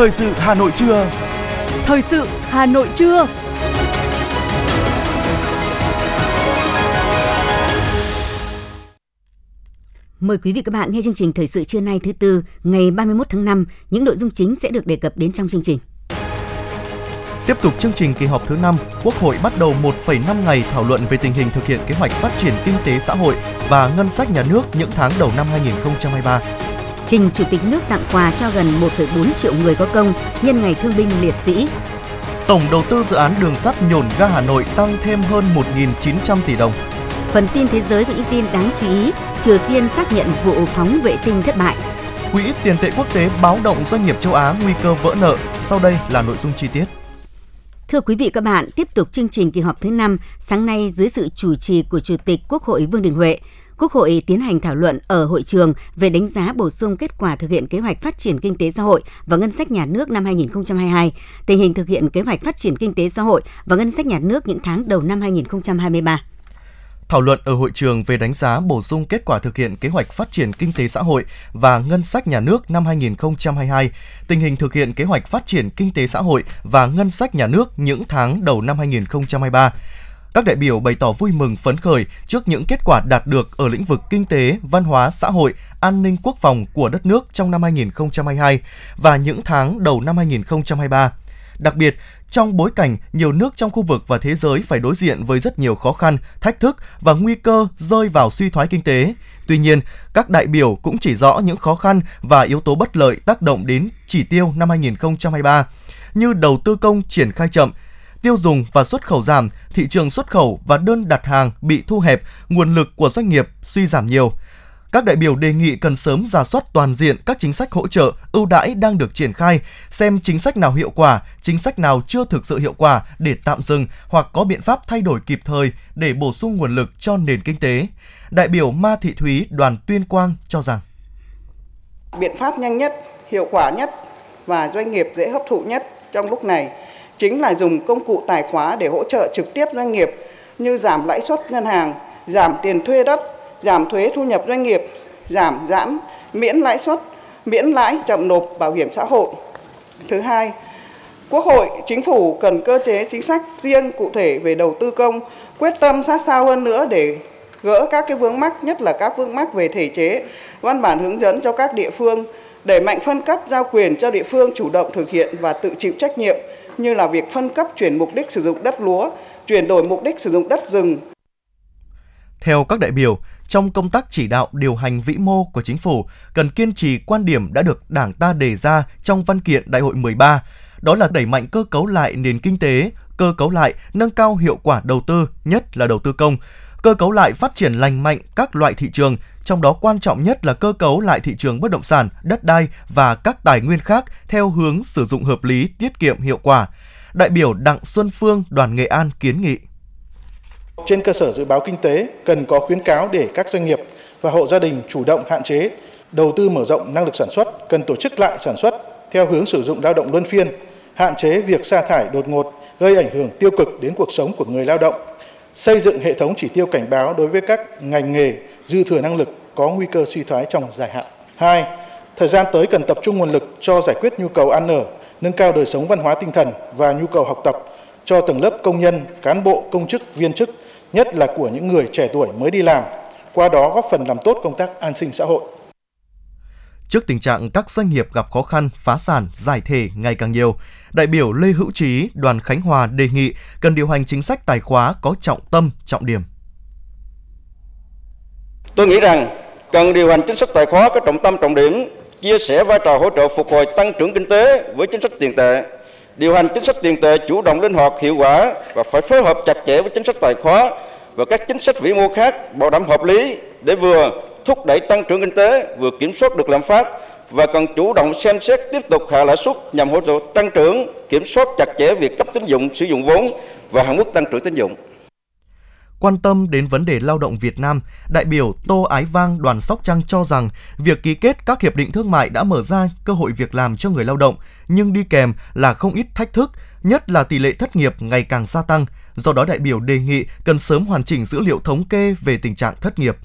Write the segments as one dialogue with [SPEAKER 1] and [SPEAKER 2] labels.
[SPEAKER 1] Thời sự Hà Nội trưa.
[SPEAKER 2] Thời sự Hà Nội trưa. Mời quý vị các bạn nghe chương trình Thời sự trưa nay thứ tư, ngày 31 tháng 5. Những nội dung chính sẽ được đề cập đến trong chương trình.
[SPEAKER 1] Tiếp tục chương trình kỳ họp thứ 5, Quốc hội bắt đầu 1,5 ngày thảo luận về tình hình thực hiện kế hoạch phát triển kinh tế xã hội và ngân sách nhà nước những tháng đầu năm 2023.
[SPEAKER 2] Trình Chủ tịch nước tặng quà cho gần 1,4 triệu người có công nhân ngày thương binh liệt sĩ.
[SPEAKER 1] Tổng đầu tư dự án đường sắt nhổn ga Hà Nội tăng thêm hơn 1.900 tỷ đồng.
[SPEAKER 2] Phần tin thế giới và những tin đáng chú ý, Triều Tiên xác nhận vụ phóng vệ tinh thất bại.
[SPEAKER 1] Quỹ tiền tệ quốc tế báo động doanh nghiệp châu Á nguy cơ vỡ nợ. Sau đây là nội dung chi tiết.
[SPEAKER 2] Thưa quý vị các bạn, tiếp tục chương trình kỳ họp thứ 5, sáng nay dưới sự chủ trì của Chủ tịch Quốc hội Vương Đình Huệ, Quốc hội tiến hành thảo luận ở hội trường về đánh giá bổ sung kết quả thực hiện kế hoạch phát triển kinh tế xã hội và ngân sách nhà nước năm 2022, tình hình thực hiện kế hoạch phát triển kinh tế xã hội và ngân sách nhà nước những tháng đầu năm 2023
[SPEAKER 1] thảo luận ở hội trường về đánh giá bổ sung kết quả thực hiện kế hoạch phát triển kinh tế xã hội và ngân sách nhà nước năm 2022, tình hình thực hiện kế hoạch phát triển kinh tế xã hội và ngân sách nhà nước những tháng đầu năm 2023. Các đại biểu bày tỏ vui mừng phấn khởi trước những kết quả đạt được ở lĩnh vực kinh tế, văn hóa, xã hội, an ninh quốc phòng của đất nước trong năm 2022 và những tháng đầu năm 2023. Đặc biệt, trong bối cảnh nhiều nước trong khu vực và thế giới phải đối diện với rất nhiều khó khăn, thách thức và nguy cơ rơi vào suy thoái kinh tế. Tuy nhiên, các đại biểu cũng chỉ rõ những khó khăn và yếu tố bất lợi tác động đến chỉ tiêu năm 2023 như đầu tư công triển khai chậm, tiêu dùng và xuất khẩu giảm, thị trường xuất khẩu và đơn đặt hàng bị thu hẹp, nguồn lực của doanh nghiệp suy giảm nhiều. Các đại biểu đề nghị cần sớm ra soát toàn diện các chính sách hỗ trợ, ưu đãi đang được triển khai, xem chính sách nào hiệu quả, chính sách nào chưa thực sự hiệu quả để tạm dừng hoặc có biện pháp thay đổi kịp thời để bổ sung nguồn lực cho nền kinh tế. Đại biểu Ma Thị Thúy đoàn Tuyên Quang cho rằng
[SPEAKER 3] biện pháp nhanh nhất, hiệu quả nhất và doanh nghiệp dễ hấp thụ nhất trong lúc này chính là dùng công cụ tài khóa để hỗ trợ trực tiếp doanh nghiệp như giảm lãi suất ngân hàng, giảm tiền thuê đất, giảm thuế thu nhập doanh nghiệp, giảm giãn, miễn lãi suất, miễn lãi chậm nộp bảo hiểm xã hội. Thứ hai, Quốc hội, chính phủ cần cơ chế chính sách riêng cụ thể về đầu tư công, quyết tâm sát sao hơn nữa để gỡ các cái vướng mắc, nhất là các vướng mắc về thể chế, văn bản hướng dẫn cho các địa phương, để mạnh phân cấp giao quyền cho địa phương chủ động thực hiện và tự chịu trách nhiệm như là việc phân cấp chuyển mục đích sử dụng đất lúa, chuyển đổi mục đích sử dụng đất rừng.
[SPEAKER 1] Theo các đại biểu, trong công tác chỉ đạo điều hành vĩ mô của chính phủ cần kiên trì quan điểm đã được Đảng ta đề ra trong văn kiện Đại hội 13, đó là đẩy mạnh cơ cấu lại nền kinh tế, cơ cấu lại nâng cao hiệu quả đầu tư, nhất là đầu tư công, cơ cấu lại phát triển lành mạnh các loại thị trường, trong đó quan trọng nhất là cơ cấu lại thị trường bất động sản, đất đai và các tài nguyên khác theo hướng sử dụng hợp lý, tiết kiệm hiệu quả. Đại biểu Đặng Xuân Phương, đoàn Nghệ An kiến nghị.
[SPEAKER 4] Trên cơ sở dự báo kinh tế, cần có khuyến cáo để các doanh nghiệp và hộ gia đình chủ động hạn chế đầu tư mở rộng năng lực sản xuất, cần tổ chức lại sản xuất theo hướng sử dụng lao động luân phiên, hạn chế việc sa thải đột ngột gây ảnh hưởng tiêu cực đến cuộc sống của người lao động, xây dựng hệ thống chỉ tiêu cảnh báo đối với các ngành nghề dư thừa năng lực có nguy cơ suy thoái trong dài hạn. Hai, thời gian tới cần tập trung nguồn lực cho giải quyết nhu cầu ăn ở, nâng cao đời sống văn hóa tinh thần và nhu cầu học tập cho tầng lớp công nhân, cán bộ, công chức, viên chức, nhất là của những người trẻ tuổi mới đi làm, qua đó góp phần làm tốt công tác an sinh xã hội.
[SPEAKER 1] Trước tình trạng các doanh nghiệp gặp khó khăn, phá sản, giải thể ngày càng nhiều, đại biểu Lê Hữu Trí, đoàn Khánh Hòa đề nghị cần điều hành chính sách tài khóa có trọng tâm, trọng điểm.
[SPEAKER 5] Tôi nghĩ rằng cần điều hành chính sách tài khóa có trọng tâm trọng điểm, chia sẻ vai trò hỗ trợ phục hồi tăng trưởng kinh tế với chính sách tiền tệ, điều hành chính sách tiền tệ chủ động linh hoạt hiệu quả và phải phối hợp chặt chẽ với chính sách tài khóa và các chính sách vĩ mô khác bảo đảm hợp lý để vừa thúc đẩy tăng trưởng kinh tế vừa kiểm soát được lạm phát và cần chủ động xem xét tiếp tục hạ lãi suất nhằm hỗ trợ tăng trưởng, kiểm soát chặt chẽ việc cấp tín dụng, sử dụng vốn và hạn mức tăng trưởng tín dụng.
[SPEAKER 1] Quan tâm đến vấn đề lao động Việt Nam, đại biểu Tô Ái Vang đoàn Sóc Trăng cho rằng việc ký kết các hiệp định thương mại đã mở ra cơ hội việc làm cho người lao động, nhưng đi kèm là không ít thách thức, nhất là tỷ lệ thất nghiệp ngày càng gia tăng. Do đó đại biểu đề nghị cần sớm hoàn chỉnh dữ liệu thống kê về tình trạng thất nghiệp.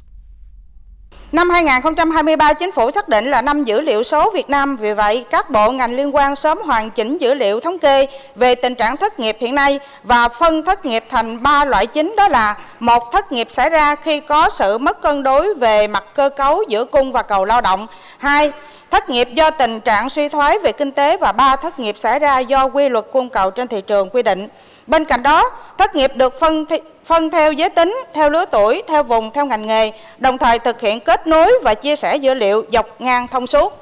[SPEAKER 6] Năm 2023, Chính phủ xác định là năm dữ liệu số Việt Nam. Vì vậy, các bộ ngành liên quan sớm hoàn chỉnh dữ liệu thống kê về tình trạng thất nghiệp hiện nay và phân thất nghiệp thành 3 loại chính đó là một thất nghiệp xảy ra khi có sự mất cân đối về mặt cơ cấu giữa cung và cầu lao động. Hai, thất nghiệp do tình trạng suy thoái về kinh tế và ba thất nghiệp xảy ra do quy luật cung cầu trên thị trường quy định. Bên cạnh đó, thất nghiệp được phân phân theo giới tính, theo lứa tuổi, theo vùng, theo ngành nghề, đồng thời thực hiện kết nối và chia sẻ dữ liệu dọc ngang thông suốt.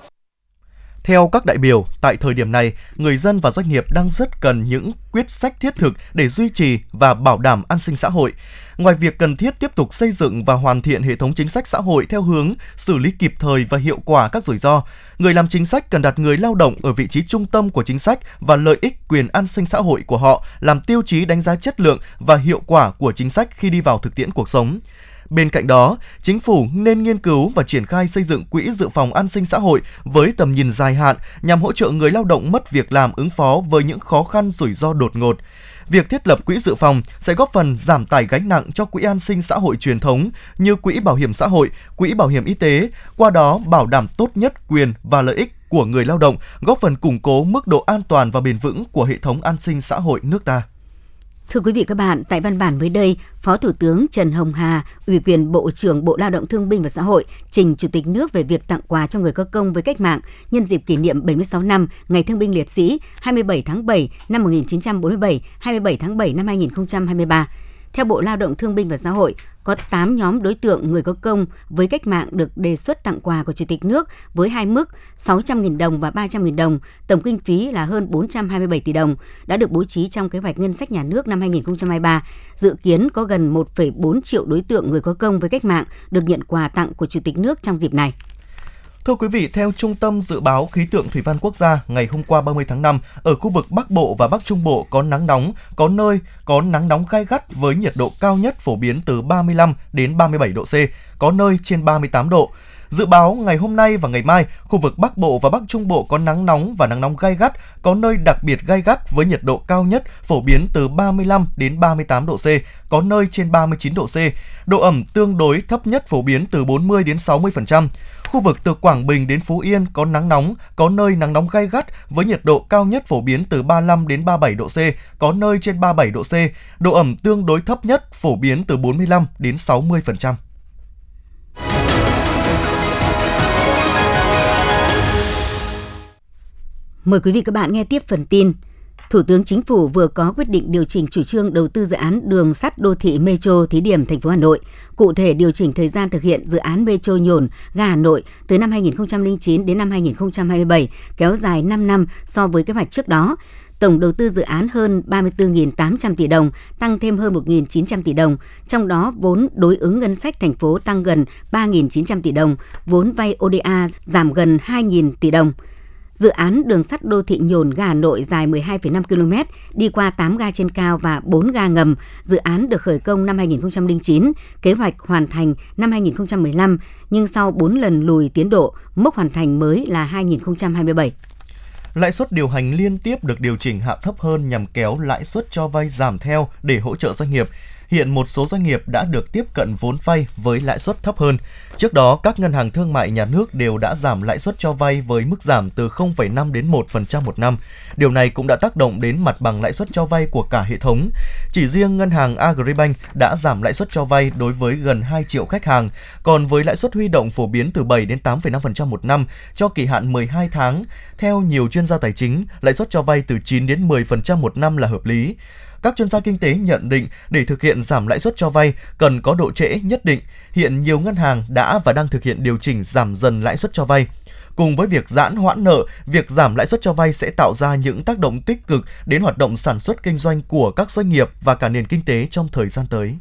[SPEAKER 1] Theo các đại biểu, tại thời điểm này, người dân và doanh nghiệp đang rất cần những quyết sách thiết thực để duy trì và bảo đảm an sinh xã hội. Ngoài việc cần thiết tiếp tục xây dựng và hoàn thiện hệ thống chính sách xã hội theo hướng xử lý kịp thời và hiệu quả các rủi ro, người làm chính sách cần đặt người lao động ở vị trí trung tâm của chính sách và lợi ích quyền an sinh xã hội của họ làm tiêu chí đánh giá chất lượng và hiệu quả của chính sách khi đi vào thực tiễn cuộc sống. Bên cạnh đó, chính phủ nên nghiên cứu và triển khai xây dựng quỹ dự phòng an sinh xã hội với tầm nhìn dài hạn nhằm hỗ trợ người lao động mất việc làm ứng phó với những khó khăn rủi ro đột ngột. Việc thiết lập quỹ dự phòng sẽ góp phần giảm tải gánh nặng cho quỹ an sinh xã hội truyền thống như quỹ bảo hiểm xã hội, quỹ bảo hiểm y tế, qua đó bảo đảm tốt nhất quyền và lợi ích của người lao động, góp phần củng cố mức độ an toàn và bền vững của hệ thống an sinh xã hội nước ta.
[SPEAKER 2] Thưa quý vị các bạn, tại văn bản mới đây, Phó Thủ tướng Trần Hồng Hà, ủy quyền Bộ trưởng Bộ Lao động Thương binh và Xã hội, trình Chủ tịch nước về việc tặng quà cho người có công với cách mạng nhân dịp kỷ niệm 76 năm Ngày Thương binh Liệt sĩ 27 tháng 7 năm 1947, 27 tháng 7 năm 2023. Theo Bộ Lao động Thương binh và Xã hội, có 8 nhóm đối tượng người có công với cách mạng được đề xuất tặng quà của Chủ tịch nước với hai mức 600.000 đồng và 300.000 đồng, tổng kinh phí là hơn 427 tỷ đồng, đã được bố trí trong kế hoạch ngân sách nhà nước năm 2023. Dự kiến có gần 1,4 triệu đối tượng người có công với cách mạng được nhận quà tặng của Chủ tịch nước trong dịp này.
[SPEAKER 1] Thưa quý vị, theo Trung tâm Dự báo Khí tượng Thủy văn Quốc gia, ngày hôm qua 30 tháng 5, ở khu vực Bắc Bộ và Bắc Trung Bộ có nắng nóng, có nơi có nắng nóng gai gắt với nhiệt độ cao nhất phổ biến từ 35 đến 37 độ C, có nơi trên 38 độ. Dự báo ngày hôm nay và ngày mai, khu vực Bắc Bộ và Bắc Trung Bộ có nắng nóng và nắng nóng gai gắt, có nơi đặc biệt gai gắt với nhiệt độ cao nhất phổ biến từ 35 đến 38 độ C, có nơi trên 39 độ C. Độ ẩm tương đối thấp nhất phổ biến từ 40 đến 60%. Khu vực từ Quảng Bình đến Phú Yên có nắng nóng, có nơi nắng nóng gai gắt với nhiệt độ cao nhất phổ biến từ 35 đến 37 độ C, có nơi trên 37 độ C. Độ ẩm tương đối thấp nhất phổ biến từ 45 đến 60%.
[SPEAKER 2] Mời quý vị các bạn nghe tiếp phần tin. Thủ tướng Chính phủ vừa có quyết định điều chỉnh chủ trương đầu tư dự án đường sắt đô thị Metro thí điểm thành phố Hà Nội. Cụ thể điều chỉnh thời gian thực hiện dự án Metro nhổn ga Hà Nội từ năm 2009 đến năm 2027, kéo dài 5 năm so với kế hoạch trước đó. Tổng đầu tư dự án hơn 34.800 tỷ đồng, tăng thêm hơn 1.900 tỷ đồng, trong đó vốn đối ứng ngân sách thành phố tăng gần 3.900 tỷ đồng, vốn vay ODA giảm gần 2.000 tỷ đồng. Dự án đường sắt đô thị nhồn ga Hà Nội dài 12,5 km, đi qua 8 ga trên cao và 4 ga ngầm. Dự án được khởi công năm 2009, kế hoạch hoàn thành năm 2015, nhưng sau 4 lần lùi tiến độ, mốc hoàn thành mới là 2027.
[SPEAKER 1] Lãi suất điều hành liên tiếp được điều chỉnh hạ thấp hơn nhằm kéo lãi suất cho vay giảm theo để hỗ trợ doanh nghiệp hiện một số doanh nghiệp đã được tiếp cận vốn vay với lãi suất thấp hơn. Trước đó, các ngân hàng thương mại nhà nước đều đã giảm lãi suất cho vay với mức giảm từ 0,5 đến 1% một năm. Điều này cũng đã tác động đến mặt bằng lãi suất cho vay của cả hệ thống. Chỉ riêng ngân hàng Agribank đã giảm lãi suất cho vay đối với gần 2 triệu khách hàng, còn với lãi suất huy động phổ biến từ 7 đến 8,5% một năm cho kỳ hạn 12 tháng. Theo nhiều chuyên gia tài chính, lãi suất cho vay từ 9 đến 10% một năm là hợp lý. Các chuyên gia kinh tế nhận định để thực hiện giảm lãi suất cho vay cần có độ trễ nhất định. Hiện nhiều ngân hàng đã và đang thực hiện điều chỉnh giảm dần lãi suất cho vay. Cùng với việc giãn hoãn nợ, việc giảm lãi suất cho vay sẽ tạo ra những tác động tích cực đến hoạt động sản xuất kinh doanh của các doanh nghiệp và cả nền kinh tế trong thời gian tới.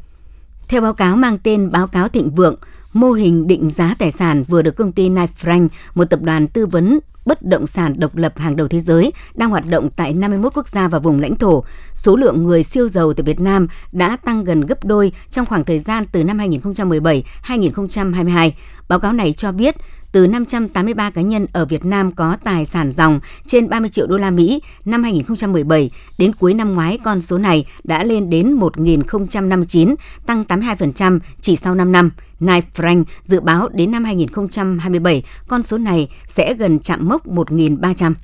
[SPEAKER 2] Theo báo cáo mang tên Báo cáo Thịnh Vượng, mô hình định giá tài sản vừa được công ty Knight Frank, một tập đoàn tư vấn bất động sản độc lập hàng đầu thế giới, đang hoạt động tại 51 quốc gia và vùng lãnh thổ. Số lượng người siêu giàu tại Việt Nam đã tăng gần gấp đôi trong khoảng thời gian từ năm 2017-2022. Báo cáo này cho biết từ 583 cá nhân ở Việt Nam có tài sản dòng trên 30 triệu đô la Mỹ năm 2017 đến cuối năm ngoái con số này đã lên đến 1.059, tăng 82% chỉ sau 5 năm. Knight Frank dự báo đến năm 2027 con số này sẽ gần chạm mốc 1.300.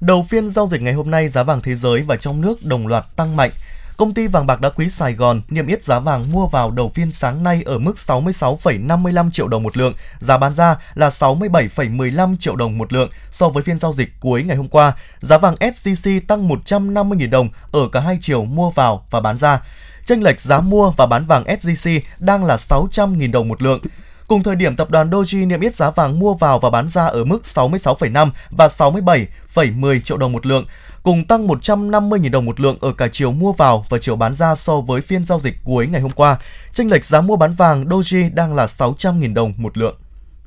[SPEAKER 1] Đầu phiên giao dịch ngày hôm nay, giá vàng thế giới và trong nước đồng loạt tăng mạnh. Công ty vàng bạc đá quý Sài Gòn niêm yết giá vàng mua vào đầu phiên sáng nay ở mức 66,55 triệu đồng một lượng, giá bán ra là 67,15 triệu đồng một lượng so với phiên giao dịch cuối ngày hôm qua. Giá vàng SJC tăng 150.000 đồng ở cả hai chiều mua vào và bán ra. Chênh lệch giá mua và bán vàng SJC đang là 600.000 đồng một lượng. Cùng thời điểm, tập đoàn Doji niêm yết giá vàng mua vào và bán ra ở mức 66,5 và 67,10 triệu đồng một lượng, cùng tăng 150.000 đồng một lượng ở cả chiều mua vào và chiều bán ra so với phiên giao dịch cuối ngày hôm qua. Chênh lệch giá mua bán vàng Doji đang là 600.000 đồng một lượng.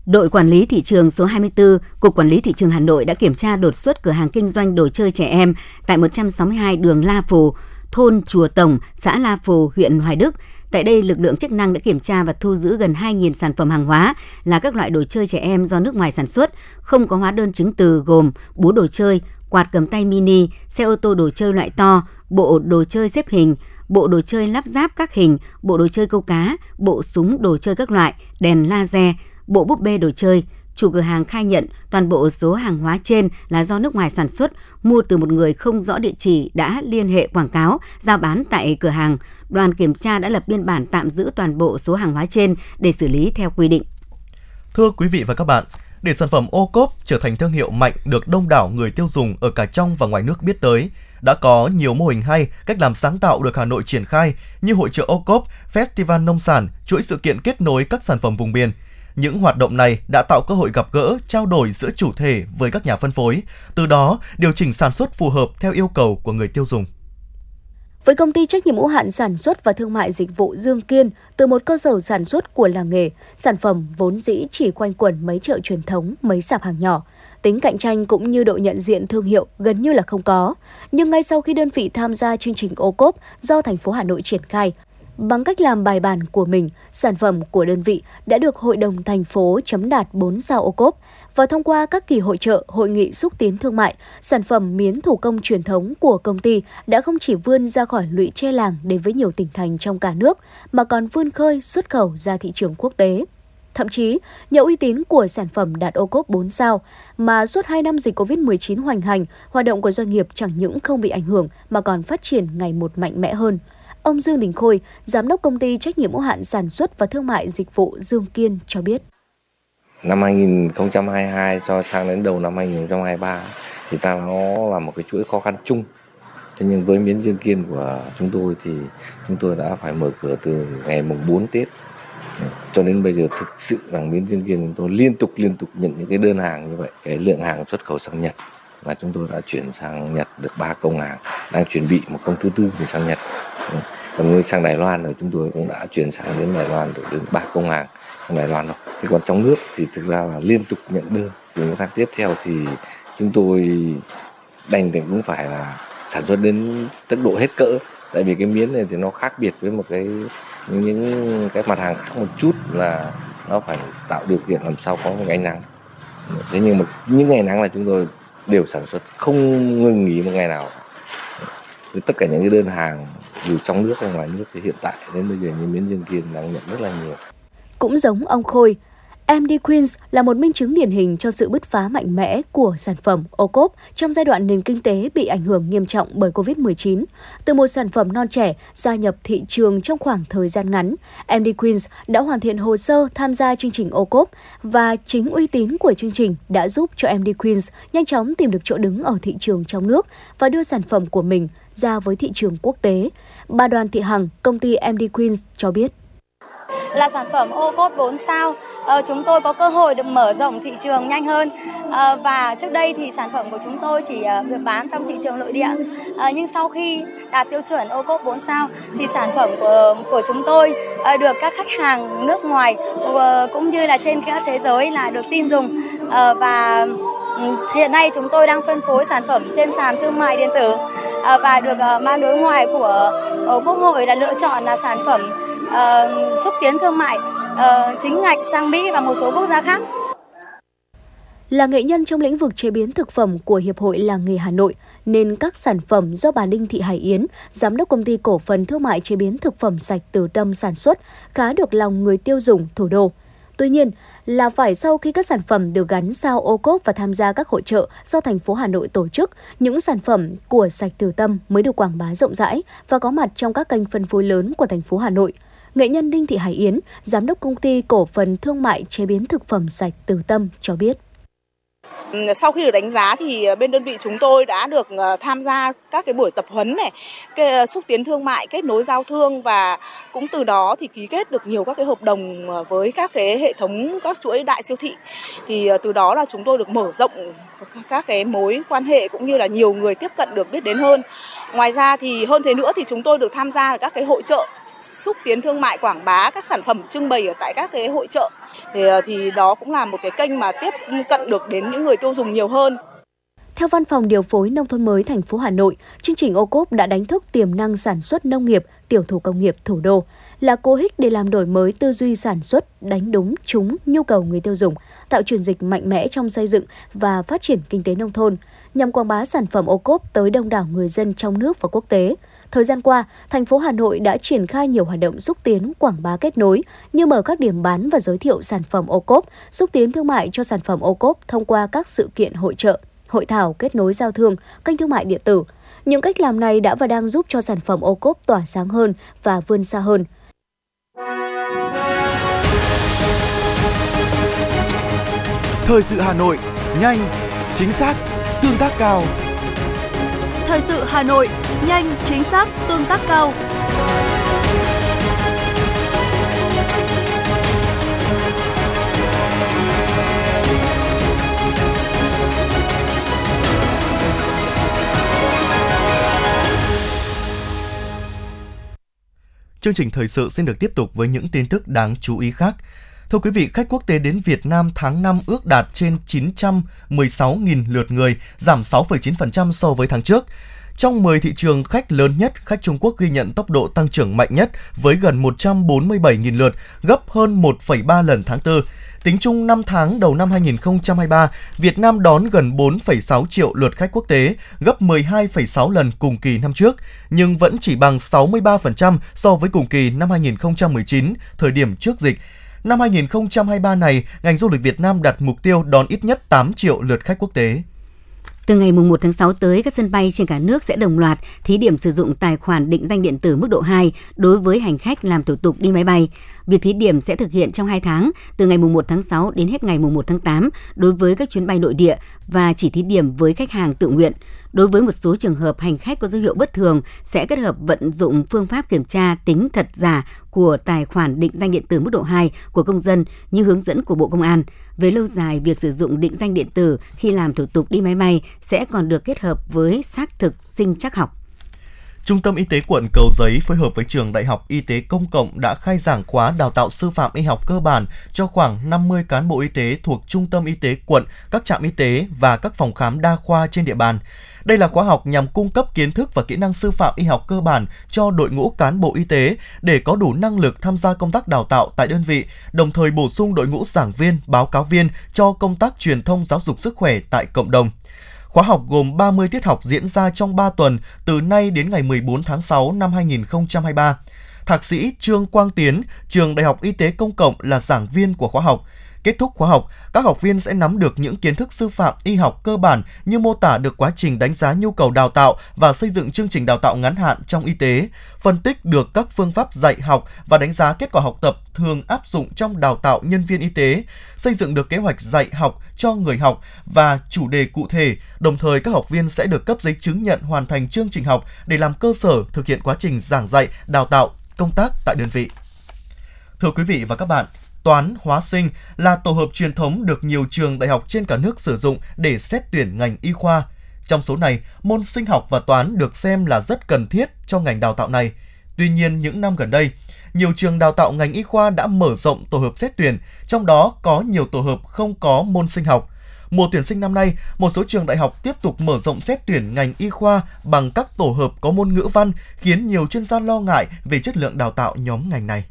[SPEAKER 2] Đội quản lý thị trường số 24, Cục Quản lý Thị trường Hà Nội đã kiểm tra đột xuất cửa hàng kinh doanh đồ chơi trẻ em tại 162 đường La Phù, thôn Chùa Tổng, xã La Phù, huyện Hoài Đức. Tại đây, lực lượng chức năng đã kiểm tra và thu giữ gần 2.000 sản phẩm hàng hóa là các loại đồ chơi trẻ em do nước ngoài sản xuất, không có hóa đơn chứng từ gồm búa đồ chơi, quạt cầm tay mini, xe ô tô đồ chơi loại to, bộ đồ chơi xếp hình, bộ đồ chơi lắp ráp các hình, bộ đồ chơi câu cá, bộ súng đồ chơi các loại, đèn laser, bộ búp bê đồ chơi. Chủ cửa hàng khai nhận toàn bộ số hàng hóa trên là do nước ngoài sản xuất, mua từ một người không rõ địa chỉ đã liên hệ quảng cáo, giao bán tại cửa hàng. Đoàn kiểm tra đã lập biên bản tạm giữ toàn bộ số hàng hóa trên để xử lý theo quy định.
[SPEAKER 1] Thưa quý vị và các bạn, để sản phẩm ô cốp trở thành thương hiệu mạnh được đông đảo người tiêu dùng ở cả trong và ngoài nước biết tới, đã có nhiều mô hình hay, cách làm sáng tạo được Hà Nội triển khai như hội trợ ô cốp, festival nông sản, chuỗi sự kiện kết nối các sản phẩm vùng miền. Những hoạt động này đã tạo cơ hội gặp gỡ, trao đổi giữa chủ thể với các nhà phân phối, từ đó điều chỉnh sản xuất phù hợp theo yêu cầu của người tiêu dùng.
[SPEAKER 7] Với công ty trách nhiệm hữu hạn sản xuất và thương mại dịch vụ Dương Kiên, từ một cơ sở sản xuất của làng nghề, sản phẩm vốn dĩ chỉ quanh quẩn mấy chợ truyền thống, mấy sạp hàng nhỏ. Tính cạnh tranh cũng như độ nhận diện thương hiệu gần như là không có. Nhưng ngay sau khi đơn vị tham gia chương trình ô cốp do thành phố Hà Nội triển khai, Bằng cách làm bài bản của mình, sản phẩm của đơn vị đã được Hội đồng thành phố chấm đạt 4 sao ô cốp và thông qua các kỳ hội trợ, hội nghị xúc tiến thương mại, sản phẩm miến thủ công truyền thống của công ty đã không chỉ vươn ra khỏi lũy tre làng đến với nhiều tỉnh thành trong cả nước, mà còn vươn khơi xuất khẩu ra thị trường quốc tế. Thậm chí, nhờ uy tín của sản phẩm đạt ô cốp 4 sao, mà suốt 2 năm dịch COVID-19 hoành hành, hoạt động của doanh nghiệp chẳng những không bị ảnh hưởng mà còn phát triển ngày một mạnh mẽ hơn. Ông Dương Đình Khôi, Giám đốc công ty trách nhiệm hữu hạn sản xuất và thương mại dịch vụ Dương Kiên cho biết.
[SPEAKER 8] Năm 2022 so sang đến đầu năm 2023 thì ta nó là một cái chuỗi khó khăn chung. Thế nhưng với miến Dương Kiên của chúng tôi thì chúng tôi đã phải mở cửa từ ngày mùng 4 Tết cho đến bây giờ thực sự rằng miến Dương Kiên chúng tôi liên tục liên tục nhận những cái đơn hàng như vậy. Cái lượng hàng xuất khẩu sang Nhật là chúng tôi đã chuyển sang Nhật được ba công hàng đang chuẩn bị một công thứ tư để sang Nhật còn sang Đài Loan thì chúng tôi cũng đã chuyển sang đến Đài Loan được đến ba công hàng sang Đài Loan rồi. Thì còn trong nước thì thực ra là liên tục nhận đơn. Từ những tháng tiếp theo thì chúng tôi đành thì cũng phải là sản xuất đến tốc độ hết cỡ. Tại vì cái miến này thì nó khác biệt với một cái những, những cái mặt hàng khác một chút là nó phải tạo điều kiện làm sao có một ngày nắng. Thế nhưng mà những ngày nắng là chúng tôi đều sản xuất không ngừng nghỉ một ngày nào. Với tất cả những cái đơn hàng dù trong nước hay ngoài nước thì hiện tại đến bây giờ như miến dương kiên đang nhận rất là nhiều
[SPEAKER 7] cũng giống ông Khôi MD Queens là một minh chứng điển hình cho sự bứt phá mạnh mẽ của sản phẩm ô cốp trong giai đoạn nền kinh tế bị ảnh hưởng nghiêm trọng bởi Covid-19. Từ một sản phẩm non trẻ gia nhập thị trường trong khoảng thời gian ngắn, MD Queens đã hoàn thiện hồ sơ tham gia chương trình ô cốp và chính uy tín của chương trình đã giúp cho MD Queens nhanh chóng tìm được chỗ đứng ở thị trường trong nước và đưa sản phẩm của mình ra với thị trường quốc tế. Bà Đoàn Thị Hằng, công ty MD Queens cho biết
[SPEAKER 9] là sản phẩm ô cốt 4 sao. Ờ, chúng tôi có cơ hội được mở rộng thị trường nhanh hơn. Ờ, và trước đây thì sản phẩm của chúng tôi chỉ ờ, được bán trong thị trường nội địa. Nhưng sau khi đạt tiêu chuẩn ô cốt 4 sao thì sản phẩm của của chúng tôi được các khách hàng nước ngoài cũng như là trên các thế giới là được tin dùng. Và ừ, hiện nay chúng tôi đang phân phối sản phẩm trên sàn thương mại điện tử và được ban đối ngoại của Quốc hội là lựa chọn là sản phẩm uh, xúc tiến thương mại uh, chính ngạch sang Mỹ và một số quốc gia khác.
[SPEAKER 7] Là nghệ nhân trong lĩnh vực chế biến thực phẩm của Hiệp hội Làng nghề Hà Nội, nên các sản phẩm do bà Đinh Thị Hải Yến, giám đốc công ty cổ phần thương mại chế biến thực phẩm sạch Từ Tâm sản xuất, khá được lòng người tiêu dùng thủ đô. Tuy nhiên, là phải sau khi các sản phẩm được gắn sao ô cốp và tham gia các hội trợ do thành phố Hà Nội tổ chức, những sản phẩm của sạch từ tâm mới được quảng bá rộng rãi và có mặt trong các kênh phân phối lớn của thành phố Hà Nội. Nghệ nhân Đinh Thị Hải Yến, giám đốc công ty cổ phần thương mại chế biến thực phẩm sạch Từ Tâm cho biết.
[SPEAKER 10] Sau khi được đánh giá thì ờ, bên đơn vị chúng tôi đã được ờ, tham gia các cái buổi tập huấn này, cái ờ, xúc tiến thương mại, kết nối giao thương và cũng từ đó thì ký kết được nhiều các cái hợp đồng với các cái hệ thống các chuỗi đại siêu thị. Thì từ đó là chúng tôi được mở rộng các cái mối quan hệ cũng như là nhiều người tiếp cận được biết đến hơn. Ngoài ra thì hơn thế nữa thì chúng tôi được tham gia các cái hội trợ xúc tiến thương mại quảng bá các sản phẩm trưng bày ở tại các cái hội trợ thì ờ, thì đó cũng là một cái kênh mà tiếp cận được đến những người tiêu dùng nhiều hơn.
[SPEAKER 7] Theo Văn phòng Điều phối Nông thôn mới thành phố Hà Nội, chương trình ô cốp đã đánh thức tiềm năng sản xuất nông nghiệp, tiểu thủ công nghiệp thủ đô, là cố hích để làm đổi mới tư duy sản xuất, đánh đúng trúng nhu cầu người tiêu dùng, tạo chuyển dịch mạnh mẽ trong xây dựng và phát triển kinh tế nông thôn, nhằm quảng bá sản phẩm ô cốp tới đông đảo người dân trong nước và quốc tế – Thời gian qua, thành phố Hà Nội đã triển khai nhiều hoạt động xúc tiến quảng bá kết nối như mở các điểm bán và giới thiệu sản phẩm ô cốp, xúc tiến thương mại cho sản phẩm ô cốp thông qua các sự kiện hội trợ, hội thảo kết nối giao thương, kênh thương mại điện tử. Những cách làm này đã và đang giúp cho sản phẩm ô cốp tỏa sáng hơn và vươn xa hơn.
[SPEAKER 1] Thời sự Hà Nội, nhanh, chính xác, tương tác cao.
[SPEAKER 11] Thời sự Hà Nội, nhanh, chính xác, tương tác cao.
[SPEAKER 1] Chương trình thời sự xin được tiếp tục với những tin tức đáng chú ý khác. Thưa quý vị, khách quốc tế đến Việt Nam tháng 5 ước đạt trên 916.000 lượt người, giảm 6,9% so với tháng trước. Trong 10 thị trường khách lớn nhất, khách Trung Quốc ghi nhận tốc độ tăng trưởng mạnh nhất với gần 147.000 lượt, gấp hơn 1,3 lần tháng 4. Tính chung 5 tháng đầu năm 2023, Việt Nam đón gần 4,6 triệu lượt khách quốc tế, gấp 12,6 lần cùng kỳ năm trước, nhưng vẫn chỉ bằng 63% so với cùng kỳ năm 2019, thời điểm trước dịch. Năm 2023 này, ngành du lịch Việt Nam đặt mục tiêu đón ít nhất 8 triệu lượt khách quốc tế.
[SPEAKER 2] Từ ngày 1 tháng 6 tới, các sân bay trên cả nước sẽ đồng loạt thí điểm sử dụng tài khoản định danh điện tử mức độ 2 đối với hành khách làm thủ tục đi máy bay. Việc thí điểm sẽ thực hiện trong 2 tháng, từ ngày 1 tháng 6 đến hết ngày 1 tháng 8 đối với các chuyến bay nội địa và chỉ thí điểm với khách hàng tự nguyện. Đối với một số trường hợp hành khách có dấu hiệu bất thường sẽ kết hợp vận dụng phương pháp kiểm tra tính thật giả của tài khoản định danh điện tử mức độ 2 của công dân như hướng dẫn của Bộ Công an. Về lâu dài, việc sử dụng định danh điện tử khi làm thủ tục đi máy bay sẽ còn được kết hợp với xác thực sinh chắc học.
[SPEAKER 1] Trung tâm Y tế quận Cầu Giấy phối hợp với trường Đại học Y tế Công cộng đã khai giảng khóa đào tạo sư phạm y học cơ bản cho khoảng 50 cán bộ y tế thuộc Trung tâm Y tế quận, các trạm y tế và các phòng khám đa khoa trên địa bàn. Đây là khóa học nhằm cung cấp kiến thức và kỹ năng sư phạm y học cơ bản cho đội ngũ cán bộ y tế để có đủ năng lực tham gia công tác đào tạo tại đơn vị, đồng thời bổ sung đội ngũ giảng viên, báo cáo viên cho công tác truyền thông giáo dục sức khỏe tại cộng đồng. Khóa học gồm 30 tiết học diễn ra trong 3 tuần từ nay đến ngày 14 tháng 6 năm 2023. Thạc sĩ Trương Quang Tiến, trường Đại học Y tế Công cộng là giảng viên của khóa học. Kết thúc khóa học, các học viên sẽ nắm được những kiến thức sư phạm y học cơ bản như mô tả được quá trình đánh giá nhu cầu đào tạo và xây dựng chương trình đào tạo ngắn hạn trong y tế, phân tích được các phương pháp dạy học và đánh giá kết quả học tập thường áp dụng trong đào tạo nhân viên y tế, xây dựng được kế hoạch dạy học cho người học và chủ đề cụ thể, đồng thời các học viên sẽ được cấp giấy chứng nhận hoàn thành chương trình học để làm cơ sở thực hiện quá trình giảng dạy, đào tạo, công tác tại đơn vị. Thưa quý vị và các bạn, toán, hóa sinh là tổ hợp truyền thống được nhiều trường đại học trên cả nước sử dụng để xét tuyển ngành y khoa. Trong số này, môn sinh học và toán được xem là rất cần thiết cho ngành đào tạo này. Tuy nhiên, những năm gần đây, nhiều trường đào tạo ngành y khoa đã mở rộng tổ hợp xét tuyển, trong đó có nhiều tổ hợp không có môn sinh học. Mùa tuyển sinh năm nay, một số trường đại học tiếp tục mở rộng xét tuyển ngành y khoa bằng các tổ hợp có môn ngữ văn, khiến nhiều chuyên gia lo ngại về chất lượng đào tạo nhóm ngành này.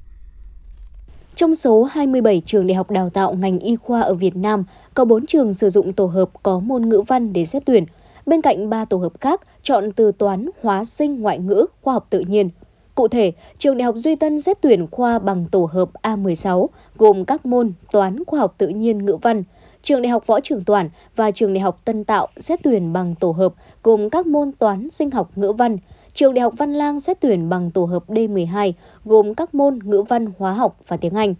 [SPEAKER 7] Trong số 27 trường đại học đào tạo ngành y khoa ở Việt Nam, có 4 trường sử dụng tổ hợp có môn ngữ văn để xét tuyển. Bên cạnh 3 tổ hợp khác chọn từ toán, hóa sinh, ngoại ngữ, khoa học tự nhiên. Cụ thể, trường Đại học Duy Tân xét tuyển khoa bằng tổ hợp A16 gồm các môn toán, khoa học tự nhiên, ngữ văn. Trường Đại học Võ Trường Toản và Trường Đại học Tân Tạo xét tuyển bằng tổ hợp gồm các môn toán, sinh học, ngữ văn. Trường Đại học Văn Lang xét tuyển bằng tổ hợp D12 gồm các môn ngữ văn, hóa học và tiếng Anh.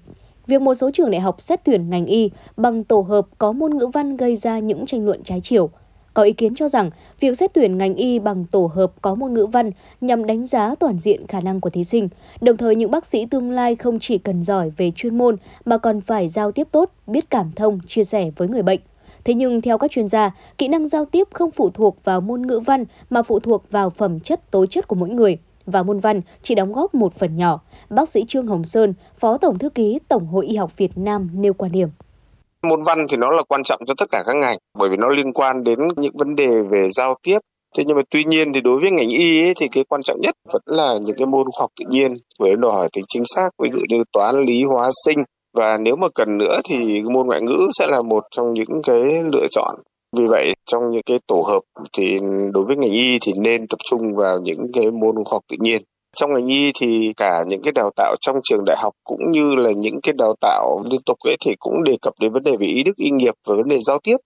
[SPEAKER 7] Việc một số trường đại học xét tuyển ngành y bằng tổ hợp có môn ngữ văn gây ra những tranh luận trái chiều. Có ý kiến cho rằng việc xét tuyển ngành y bằng tổ hợp có môn ngữ văn nhằm đánh giá toàn diện khả năng của thí sinh. Đồng thời những bác sĩ tương lai không chỉ cần giỏi về chuyên môn mà còn phải giao tiếp tốt, biết cảm thông, chia sẻ với người bệnh. Thế nhưng theo các chuyên gia, kỹ năng giao tiếp không phụ thuộc vào môn ngữ văn mà phụ thuộc vào phẩm chất tố chất của mỗi người và môn văn chỉ đóng góp một phần nhỏ. Bác sĩ Trương Hồng Sơn, Phó Tổng Thư ký Tổng hội Y học Việt Nam nêu quan điểm.
[SPEAKER 12] Môn văn thì nó là quan trọng cho tất cả các ngành bởi vì nó liên quan đến những vấn đề về giao tiếp. Thế nhưng mà tuy nhiên thì đối với ngành y ấy, thì cái quan trọng nhất vẫn là những cái môn khoa học tự nhiên với đòi hỏi tính chính xác ví dụ như toán, lý, hóa, sinh và nếu mà cần nữa thì môn ngoại ngữ sẽ là một trong những cái lựa chọn vì vậy trong những cái tổ hợp thì đối với ngành y thì nên tập trung vào những cái môn khoa học tự nhiên trong ngành y thì cả những cái đào tạo trong trường đại học cũng như là những cái đào tạo liên tục ấy thì cũng đề cập đến vấn đề về ý đức y nghiệp và vấn đề giao tiếp.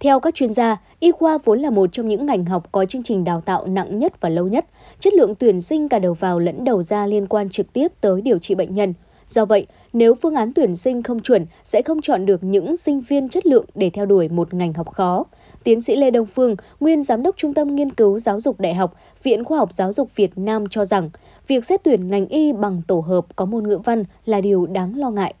[SPEAKER 7] Theo các chuyên gia, y khoa vốn là một trong những ngành học có chương trình đào tạo nặng nhất và lâu nhất. Chất lượng tuyển sinh cả đầu vào lẫn đầu ra liên quan trực tiếp tới điều trị bệnh nhân – Do vậy, nếu phương án tuyển sinh không chuẩn sẽ không chọn được những sinh viên chất lượng để theo đuổi một ngành học khó. Tiến sĩ Lê Đông Phương, nguyên giám đốc Trung tâm Nghiên cứu Giáo dục Đại học, Viện Khoa học Giáo dục Việt Nam cho rằng, việc xét tuyển ngành y bằng tổ hợp có môn ngữ văn là điều đáng lo ngại.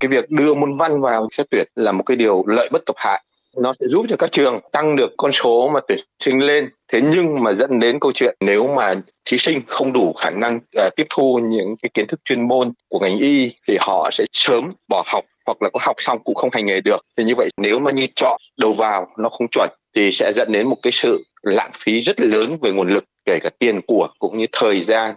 [SPEAKER 13] Cái việc đưa môn văn vào xét tuyển là một cái điều lợi bất cập hại nó sẽ giúp cho các trường tăng được con số mà tuyển sinh lên. Thế nhưng mà dẫn đến câu chuyện nếu mà thí sinh không đủ khả năng uh, tiếp thu những cái kiến thức chuyên môn của ngành y thì họ sẽ sớm bỏ học hoặc là có học xong cũng không hành nghề được. Thì như vậy nếu mà như chọn đầu vào nó không chuẩn thì sẽ dẫn đến một cái sự lãng phí rất lớn về nguồn lực kể cả tiền của cũng như thời gian.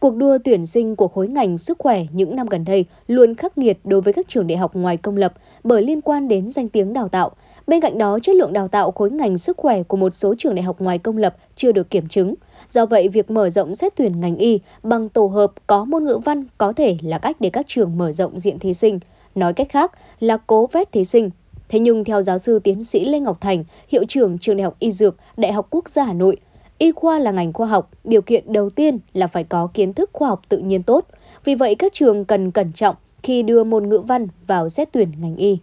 [SPEAKER 7] Cuộc đua tuyển sinh của khối ngành sức khỏe những năm gần đây luôn khắc nghiệt đối với các trường đại học ngoài công lập bởi liên quan đến danh tiếng đào tạo. Bên cạnh đó, chất lượng đào tạo khối ngành sức khỏe của một số trường đại học ngoài công lập chưa được kiểm chứng. Do vậy, việc mở rộng xét tuyển ngành y bằng tổ hợp có môn ngữ văn có thể là cách để các trường mở rộng diện thí sinh. Nói cách khác là cố vét thí sinh. Thế nhưng theo giáo sư tiến sĩ Lê Ngọc Thành, hiệu trưởng trường Đại học Y Dược, Đại học Quốc gia Hà Nội, Y khoa là ngành khoa học, điều kiện đầu tiên là phải có kiến thức khoa học tự nhiên tốt. Vì vậy các trường cần cẩn trọng khi đưa môn ngữ văn vào xét tuyển ngành y.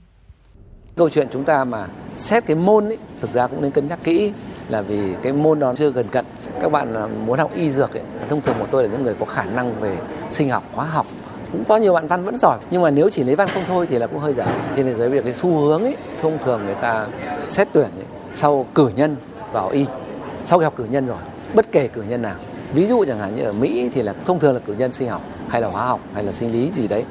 [SPEAKER 14] Câu chuyện chúng ta mà xét cái môn ấy, thực ra cũng nên cân nhắc kỹ là vì cái môn đó chưa gần cận. Các bạn muốn học y dược ấy, thông thường của tôi là những người có khả năng về sinh học, hóa học, cũng có nhiều bạn văn vẫn giỏi nhưng mà nếu chỉ lấy văn không thôi thì là cũng hơi dở trên thế giới việc cái xu hướng ấy thông thường người ta xét tuyển ấy, sau cử nhân vào y sau khi học cử nhân rồi bất kể cử nhân nào ví dụ chẳng hạn như ở Mỹ thì là thông thường là cử nhân sinh học hay là hóa học hay là sinh lý gì đấy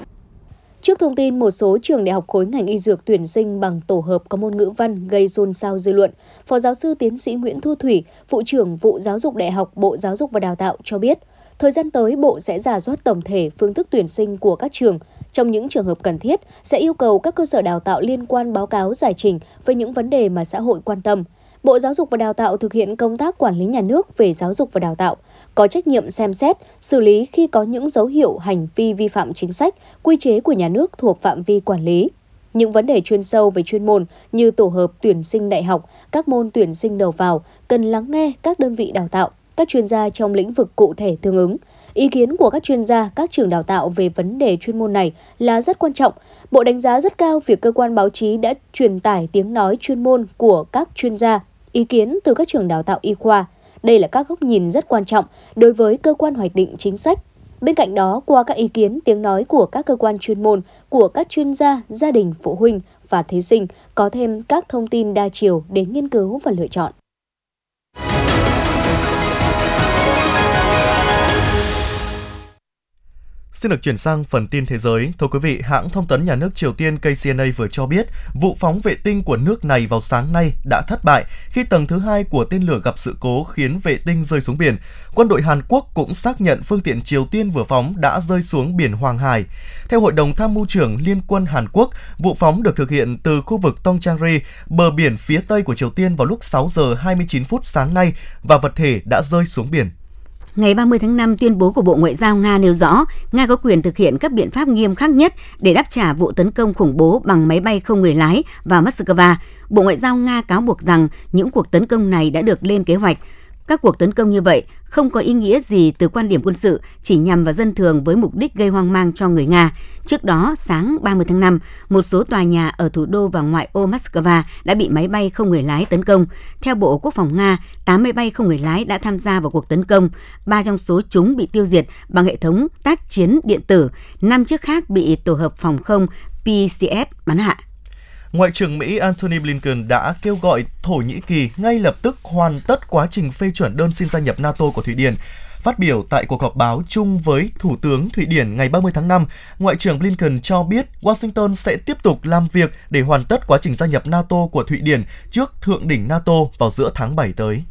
[SPEAKER 7] Trước thông tin một số trường đại học khối ngành y dược tuyển sinh bằng tổ hợp có môn ngữ văn gây xôn xao dư luận, Phó giáo sư tiến sĩ Nguyễn Thu Thủy, vụ trưởng vụ giáo dục đại học Bộ Giáo dục và Đào tạo cho biết, thời gian tới Bộ sẽ giả soát tổng thể phương thức tuyển sinh của các trường. Trong những trường hợp cần thiết, sẽ yêu cầu các cơ sở đào tạo liên quan báo cáo giải trình về những vấn đề mà xã hội quan tâm – Bộ Giáo dục và Đào tạo thực hiện công tác quản lý nhà nước về giáo dục và đào tạo, có trách nhiệm xem xét, xử lý khi có những dấu hiệu hành vi vi phạm chính sách, quy chế của nhà nước thuộc phạm vi quản lý. Những vấn đề chuyên sâu về chuyên môn như tổ hợp tuyển sinh đại học, các môn tuyển sinh đầu vào cần lắng nghe các đơn vị đào tạo, các chuyên gia trong lĩnh vực cụ thể tương ứng. Ý kiến của các chuyên gia, các trường đào tạo về vấn đề chuyên môn này là rất quan trọng. Bộ đánh giá rất cao việc cơ quan báo chí đã truyền tải tiếng nói chuyên môn của các chuyên gia ý kiến từ các trường đào tạo y khoa. Đây là các góc nhìn rất quan trọng đối với cơ quan hoạch định chính sách. Bên cạnh đó, qua các ý kiến tiếng nói của các cơ quan chuyên môn, của các chuyên gia, gia đình, phụ huynh và thí sinh có thêm các thông tin đa chiều để nghiên cứu và lựa chọn.
[SPEAKER 1] Xin được chuyển sang phần tin thế giới. Thưa quý vị, hãng thông tấn nhà nước Triều Tiên KCNA vừa cho biết vụ phóng vệ tinh của nước này vào sáng nay đã thất bại khi tầng thứ hai của tên lửa gặp sự cố khiến vệ tinh rơi xuống biển. Quân đội Hàn Quốc cũng xác nhận phương tiện Triều Tiên vừa phóng đã rơi xuống biển Hoàng Hải. Theo Hội đồng Tham mưu trưởng Liên quân Hàn Quốc, vụ phóng được thực hiện từ khu vực Tongchangri bờ biển phía tây của Triều Tiên vào lúc 6 giờ 29 phút sáng nay và vật thể đã rơi xuống biển.
[SPEAKER 2] Ngày 30 tháng 5, tuyên bố của Bộ Ngoại giao Nga nêu rõ Nga có quyền thực hiện các biện pháp nghiêm khắc nhất để đáp trả vụ tấn công khủng bố bằng máy bay không người lái vào Moscow. Bộ Ngoại giao Nga cáo buộc rằng những cuộc tấn công này đã được lên kế hoạch. Các cuộc tấn công như vậy không có ý nghĩa gì từ quan điểm quân sự, chỉ nhằm vào dân thường với mục đích gây hoang mang cho người Nga. Trước đó, sáng 30 tháng 5, một số tòa nhà ở thủ đô và ngoại ô Moscow đã bị máy bay không người lái tấn công. Theo Bộ Quốc phòng Nga, 8 máy bay không người lái đã tham gia vào cuộc tấn công. Ba trong số chúng bị tiêu diệt bằng hệ thống tác chiến điện tử, năm chiếc khác bị tổ hợp phòng không PCS bắn hạ.
[SPEAKER 1] Ngoại trưởng Mỹ Antony Blinken đã kêu gọi Thổ Nhĩ Kỳ ngay lập tức hoàn tất quá trình phê chuẩn đơn xin gia nhập NATO của Thụy Điển. Phát biểu tại cuộc họp báo chung với Thủ tướng Thụy Điển ngày 30 tháng 5, Ngoại trưởng Blinken cho biết Washington sẽ tiếp tục làm việc để hoàn tất quá trình gia nhập NATO của Thụy Điển trước thượng đỉnh NATO vào giữa tháng 7 tới.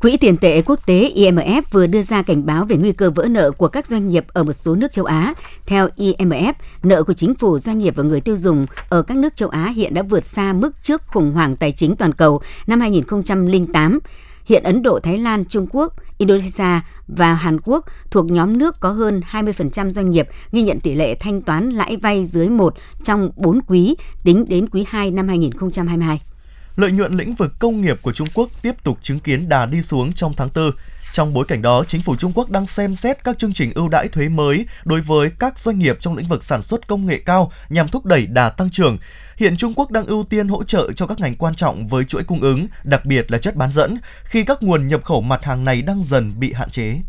[SPEAKER 2] Quỹ tiền tệ quốc tế IMF vừa đưa ra cảnh báo về nguy cơ vỡ nợ của các doanh nghiệp ở một số nước châu Á. Theo IMF, nợ của chính phủ, doanh nghiệp và người tiêu dùng ở các nước châu Á hiện đã vượt xa mức trước khủng hoảng tài chính toàn cầu năm 2008. Hiện Ấn Độ, Thái Lan, Trung Quốc, Indonesia và Hàn Quốc thuộc nhóm nước có hơn 20% doanh nghiệp ghi nhận tỷ lệ thanh toán lãi vay dưới 1 trong 4 quý tính đến quý 2 năm 2022
[SPEAKER 1] lợi nhuận lĩnh vực công nghiệp của Trung Quốc tiếp tục chứng kiến đà đi xuống trong tháng 4. Trong bối cảnh đó, chính phủ Trung Quốc đang xem xét các chương trình ưu đãi thuế mới đối với các doanh nghiệp trong lĩnh vực sản xuất công nghệ cao nhằm thúc đẩy đà tăng trưởng. Hiện Trung Quốc đang ưu tiên hỗ trợ cho các ngành quan trọng với chuỗi cung ứng, đặc biệt là chất bán dẫn, khi các nguồn nhập khẩu mặt hàng này đang dần bị hạn chế.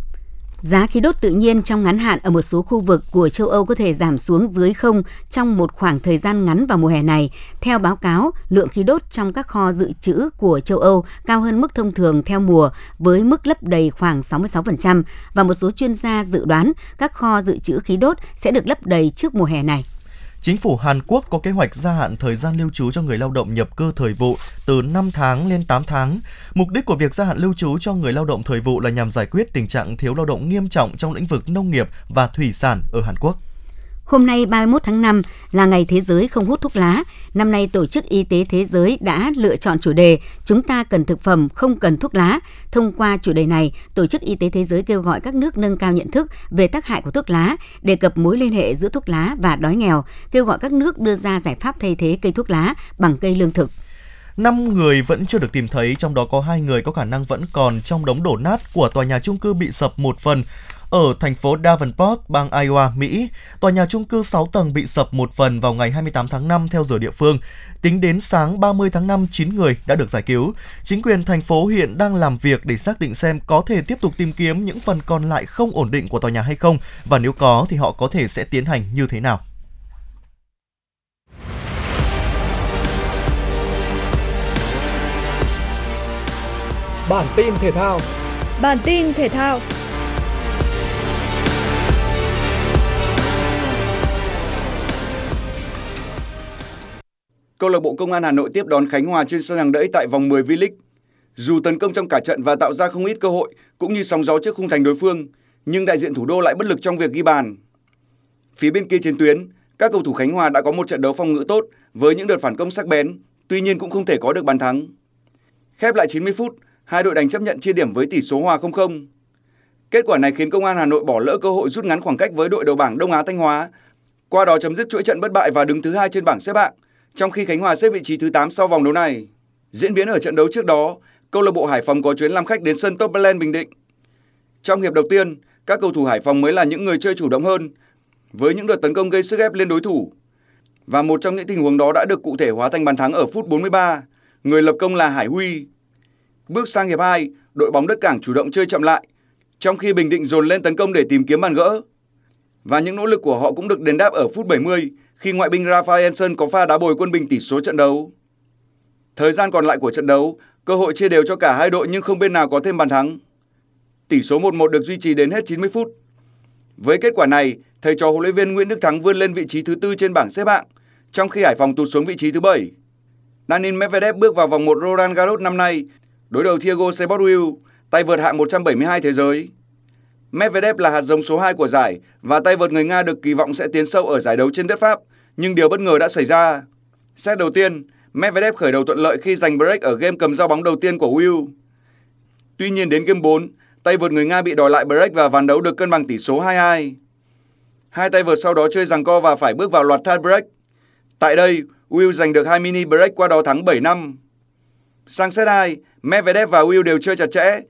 [SPEAKER 2] Giá khí đốt tự nhiên trong ngắn hạn ở một số khu vực của châu Âu có thể giảm xuống dưới không trong một khoảng thời gian ngắn vào mùa hè này. Theo báo cáo, lượng khí đốt trong các kho dự trữ của châu Âu cao hơn mức thông thường theo mùa với mức lấp đầy khoảng 66% và một số chuyên gia dự đoán các kho dự trữ khí đốt sẽ được lấp đầy trước mùa hè này.
[SPEAKER 1] Chính phủ Hàn Quốc có kế hoạch gia hạn thời gian lưu trú cho người lao động nhập cư thời vụ từ 5 tháng lên 8 tháng. Mục đích của việc gia hạn lưu trú cho người lao động thời vụ là nhằm giải quyết tình trạng thiếu lao động nghiêm trọng trong lĩnh vực nông nghiệp và thủy sản ở Hàn Quốc.
[SPEAKER 2] Hôm nay 31 tháng 5 là ngày thế giới không hút thuốc lá. Năm nay Tổ chức Y tế Thế giới đã lựa chọn chủ đề Chúng ta cần thực phẩm, không cần thuốc lá. Thông qua chủ đề này, Tổ chức Y tế Thế giới kêu gọi các nước nâng cao nhận thức về tác hại của thuốc lá, đề cập mối liên hệ giữa thuốc lá và đói nghèo, kêu gọi các nước đưa ra giải pháp thay thế cây thuốc lá bằng cây lương thực.
[SPEAKER 1] 5 người vẫn chưa được tìm thấy, trong đó có hai người có khả năng vẫn còn trong đống đổ nát của tòa nhà chung cư bị sập một phần ở thành phố Davenport, bang Iowa, Mỹ. Tòa nhà chung cư 6 tầng bị sập một phần vào ngày 28 tháng 5 theo giờ địa phương. Tính đến sáng 30 tháng 5, 9 người đã được giải cứu. Chính quyền thành phố hiện đang làm việc để xác định xem có thể tiếp tục tìm kiếm những phần còn lại không ổn định của tòa nhà hay không và nếu có thì họ có thể sẽ tiến hành như thế nào.
[SPEAKER 15] Bản tin thể thao
[SPEAKER 11] Bản tin thể thao
[SPEAKER 16] Câu lạc bộ Công an Hà Nội tiếp đón Khánh Hòa trên sân hàng đẫy tại vòng 10 V-League. Dù tấn công trong cả trận và tạo ra không ít cơ hội cũng như sóng gió trước khung thành đối phương, nhưng đại diện thủ đô lại bất lực trong việc ghi bàn. Phía bên kia chiến tuyến, các cầu thủ Khánh Hòa đã có một trận đấu phòng ngự tốt với những đợt phản công sắc bén, tuy nhiên cũng không thể có được bàn thắng. Khép lại 90 phút, hai đội đành chấp nhận chia điểm với tỷ số hòa 0-0. Kết quả này khiến Công an Hà Nội bỏ lỡ cơ hội rút ngắn khoảng cách với đội đầu bảng Đông Á Thanh Hóa, qua đó chấm dứt chuỗi trận bất bại và đứng thứ hai trên bảng xếp hạng trong khi Khánh Hòa xếp vị trí thứ 8 sau vòng đấu này. Diễn biến ở trận đấu trước đó, câu lạc bộ Hải Phòng có chuyến làm khách đến sân Topland Bình Định. Trong hiệp đầu tiên, các cầu thủ Hải Phòng mới là những người chơi chủ động hơn, với những đợt tấn công gây sức ép lên đối thủ. Và một trong những tình huống đó đã được cụ thể hóa thành bàn thắng ở phút 43, người lập công là Hải Huy. Bước sang hiệp 2, đội bóng đất cảng chủ động chơi chậm lại, trong khi Bình Định dồn lên tấn công để tìm kiếm bàn gỡ. Và những nỗ lực của họ cũng được đền đáp ở phút 70 khi ngoại binh Rafael có pha đá bồi quân bình tỷ số trận đấu. Thời gian còn lại của trận đấu, cơ hội chia đều cho cả hai đội nhưng không bên nào có thêm bàn thắng. Tỷ số 1-1 được duy trì đến hết 90 phút. Với kết quả này, thầy trò huấn luyện viên Nguyễn Đức Thắng vươn lên vị trí thứ tư trên bảng xếp hạng, trong khi Hải Phòng tụt xuống vị trí thứ 7. Daniil Medvedev bước vào vòng 1 Roland Garros năm nay, đối đầu Thiago Sebottwill, tay vợt hạng 172 thế giới. Medvedev là hạt giống số 2 của giải và tay vợt người Nga được kỳ vọng sẽ tiến sâu ở giải đấu trên đất Pháp, nhưng điều bất ngờ đã xảy ra. Set đầu tiên, Medvedev khởi đầu thuận lợi khi giành break ở game cầm giao bóng đầu tiên của Will. Tuy nhiên đến game 4, tay vợt người Nga bị đòi lại break và ván đấu được cân bằng tỷ số 2-2. Hai tay vợt sau đó chơi giằng co và phải bước vào loạt tie break. Tại đây, Will giành được hai mini break qua đó thắng 7 năm. Sang set 2, Medvedev và Will đều chơi chặt chẽ.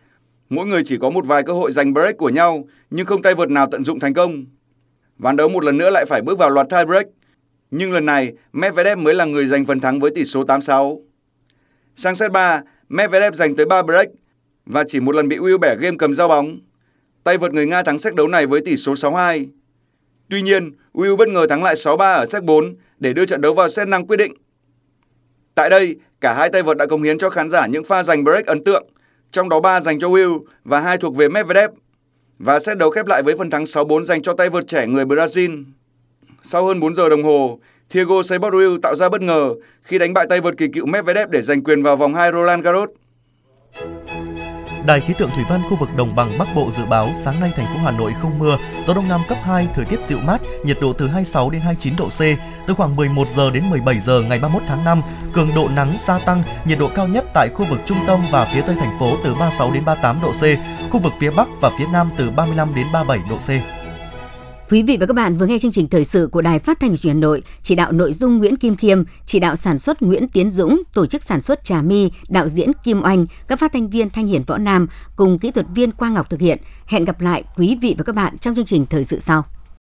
[SPEAKER 16] Mỗi người chỉ có một vài cơ hội giành break của nhau, nhưng không tay vợt nào tận dụng thành công. Ván đấu một lần nữa lại phải bước vào loạt tie break. Nhưng lần này, Medvedev mới là người giành phần thắng với tỷ số 8-6. Sang set 3, Medvedev giành tới 3 break và chỉ một lần bị Will bẻ game cầm giao bóng. Tay vợt người Nga thắng set đấu này với tỷ số 6-2. Tuy nhiên, Will bất ngờ thắng lại 6-3 ở set 4 để đưa trận đấu vào set năng quyết định. Tại đây, cả hai tay vợt đã công hiến cho khán giả những pha giành break ấn tượng, trong đó 3 dành cho Will và hai thuộc về Medvedev. Và set đấu khép lại với phần thắng 6-4 dành cho tay vợt trẻ người Brazil. Sau hơn 4 giờ đồng hồ, Thiago Sebottwill tạo ra bất ngờ khi đánh bại tay vợt kỳ cựu Medvedev để giành quyền vào vòng 2 Roland Garros.
[SPEAKER 1] Đài khí tượng thủy văn khu vực đồng bằng Bắc Bộ dự báo sáng nay thành phố Hà Nội không mưa, gió đông nam cấp 2, thời tiết dịu mát, nhiệt độ từ 26 đến 29 độ C. Từ khoảng 11 giờ đến 17 giờ ngày 31 tháng 5, cường độ nắng gia tăng, nhiệt độ cao nhất tại khu vực trung tâm và phía tây thành phố từ 36 đến 38 độ C, khu vực phía Bắc và phía Nam từ 35 đến 37 độ C.
[SPEAKER 2] Quý vị và các bạn vừa nghe chương trình thời sự của Đài Phát thanh truyền Hà Nội, chỉ đạo nội dung Nguyễn Kim Khiêm, chỉ đạo sản xuất Nguyễn Tiến Dũng, tổ chức sản xuất Trà My, đạo diễn Kim Oanh, các phát thanh viên Thanh Hiển Võ Nam cùng kỹ thuật viên Quang Ngọc thực hiện. Hẹn gặp lại quý vị và các bạn trong chương trình thời sự sau.